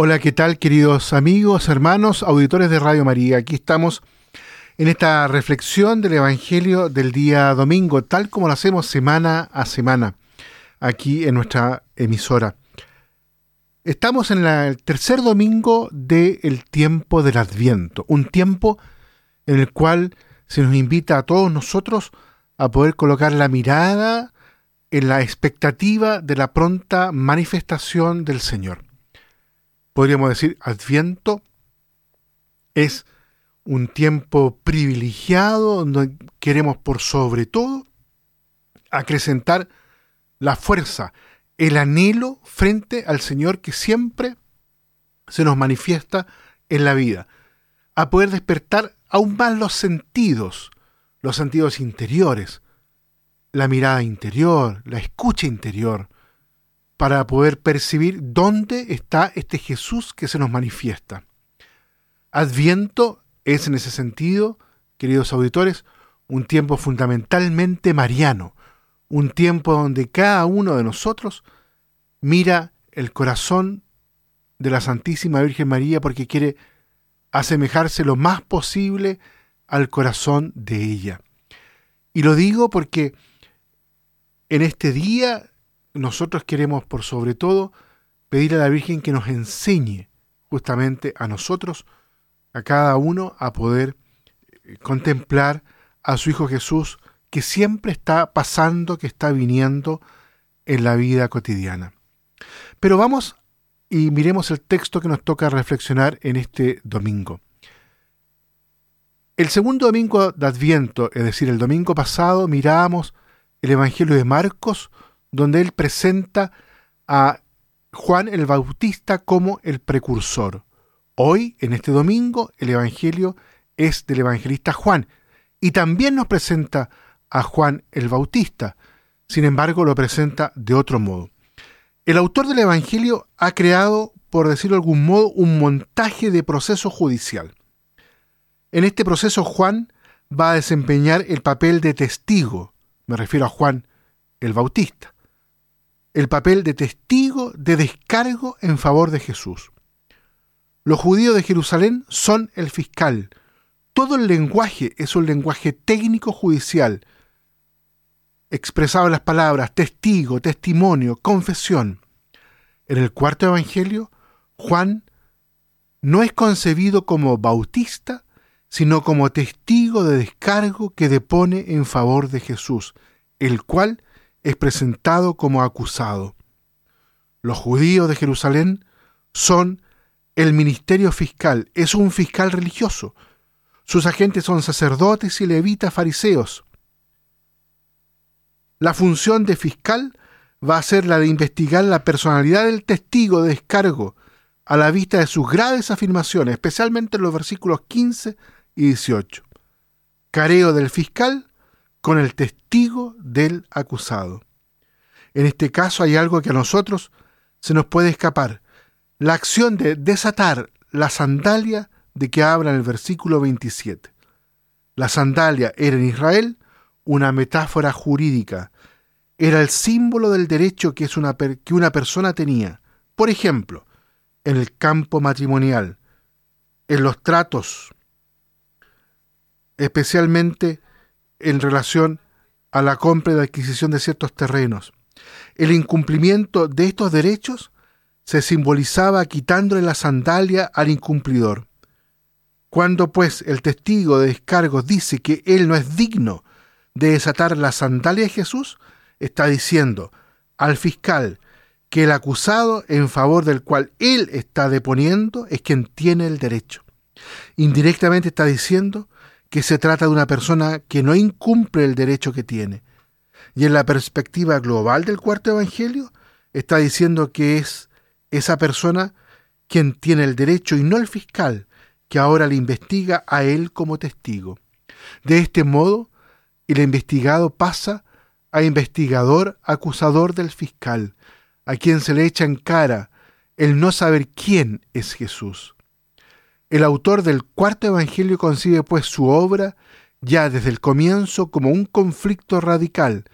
Hola, ¿qué tal queridos amigos, hermanos, auditores de Radio María? Aquí estamos en esta reflexión del Evangelio del día domingo, tal como lo hacemos semana a semana, aquí en nuestra emisora. Estamos en el tercer domingo del tiempo del Adviento, un tiempo en el cual se nos invita a todos nosotros a poder colocar la mirada en la expectativa de la pronta manifestación del Señor podríamos decir, Adviento es un tiempo privilegiado donde queremos por sobre todo acrecentar la fuerza, el anhelo frente al Señor que siempre se nos manifiesta en la vida, a poder despertar aún más los sentidos, los sentidos interiores, la mirada interior, la escucha interior, para poder percibir dónde está este Jesús que se nos manifiesta. Adviento es en ese sentido, queridos auditores, un tiempo fundamentalmente mariano, un tiempo donde cada uno de nosotros mira el corazón de la Santísima Virgen María porque quiere asemejarse lo más posible al corazón de ella. Y lo digo porque en este día nosotros queremos por sobre todo pedir a la Virgen que nos enseñe justamente a nosotros, a cada uno, a poder eh, contemplar a su Hijo Jesús que siempre está pasando, que está viniendo en la vida cotidiana. Pero vamos y miremos el texto que nos toca reflexionar en este domingo. El segundo domingo de Adviento, es decir, el domingo pasado, mirábamos el Evangelio de Marcos, donde él presenta a Juan el Bautista como el precursor. Hoy, en este domingo, el Evangelio es del evangelista Juan y también nos presenta a Juan el Bautista, sin embargo lo presenta de otro modo. El autor del Evangelio ha creado, por decirlo de algún modo, un montaje de proceso judicial. En este proceso Juan va a desempeñar el papel de testigo, me refiero a Juan el Bautista el papel de testigo de descargo en favor de Jesús. Los judíos de Jerusalén son el fiscal. Todo el lenguaje es un lenguaje técnico judicial, expresado las palabras testigo, testimonio, confesión. En el cuarto evangelio, Juan no es concebido como bautista, sino como testigo de descargo que depone en favor de Jesús, el cual es presentado como acusado. Los judíos de Jerusalén son el ministerio fiscal, es un fiscal religioso. Sus agentes son sacerdotes y levitas fariseos. La función de fiscal va a ser la de investigar la personalidad del testigo de descargo a la vista de sus graves afirmaciones, especialmente en los versículos 15 y 18. Careo del fiscal con el testigo del acusado. En este caso hay algo que a nosotros se nos puede escapar. La acción de desatar la sandalia de que habla en el versículo 27. La sandalia era en Israel una metáfora jurídica. Era el símbolo del derecho que, es una, que una persona tenía. Por ejemplo, en el campo matrimonial, en los tratos, especialmente en relación a la compra y la adquisición de ciertos terrenos. El incumplimiento de estos derechos se simbolizaba quitándole la sandalia al incumplidor. Cuando pues el testigo de descargos dice que él no es digno de desatar la sandalia de Jesús, está diciendo al fiscal que el acusado en favor del cual él está deponiendo es quien tiene el derecho. Indirectamente está diciendo que se trata de una persona que no incumple el derecho que tiene. Y en la perspectiva global del cuarto evangelio, está diciendo que es esa persona quien tiene el derecho y no el fiscal, que ahora le investiga a él como testigo. De este modo, el investigado pasa a investigador acusador del fiscal, a quien se le echa en cara el no saber quién es Jesús. El autor del cuarto Evangelio concibe pues su obra ya desde el comienzo como un conflicto radical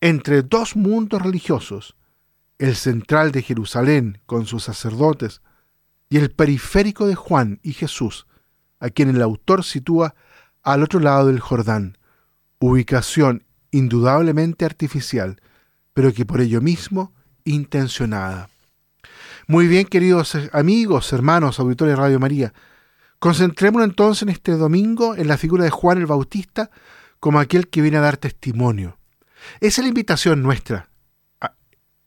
entre dos mundos religiosos, el central de Jerusalén con sus sacerdotes y el periférico de Juan y Jesús, a quien el autor sitúa al otro lado del Jordán, ubicación indudablemente artificial, pero que por ello mismo intencionada. Muy bien, queridos amigos, hermanos, auditores de Radio María, concentrémonos entonces en este domingo en la figura de Juan el Bautista como aquel que viene a dar testimonio. Esa es la invitación nuestra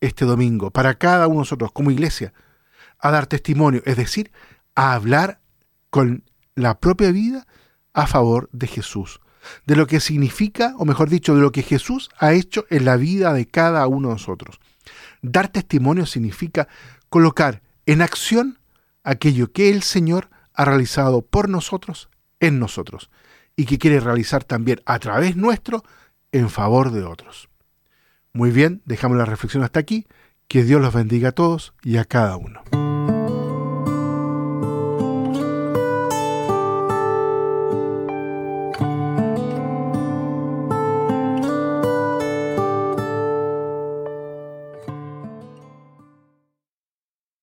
este domingo para cada uno de nosotros como iglesia, a dar testimonio, es decir, a hablar con la propia vida a favor de Jesús, de lo que significa, o mejor dicho, de lo que Jesús ha hecho en la vida de cada uno de nosotros. Dar testimonio significa colocar en acción aquello que el Señor ha realizado por nosotros, en nosotros, y que quiere realizar también a través nuestro en favor de otros. Muy bien, dejamos la reflexión hasta aquí. Que Dios los bendiga a todos y a cada uno.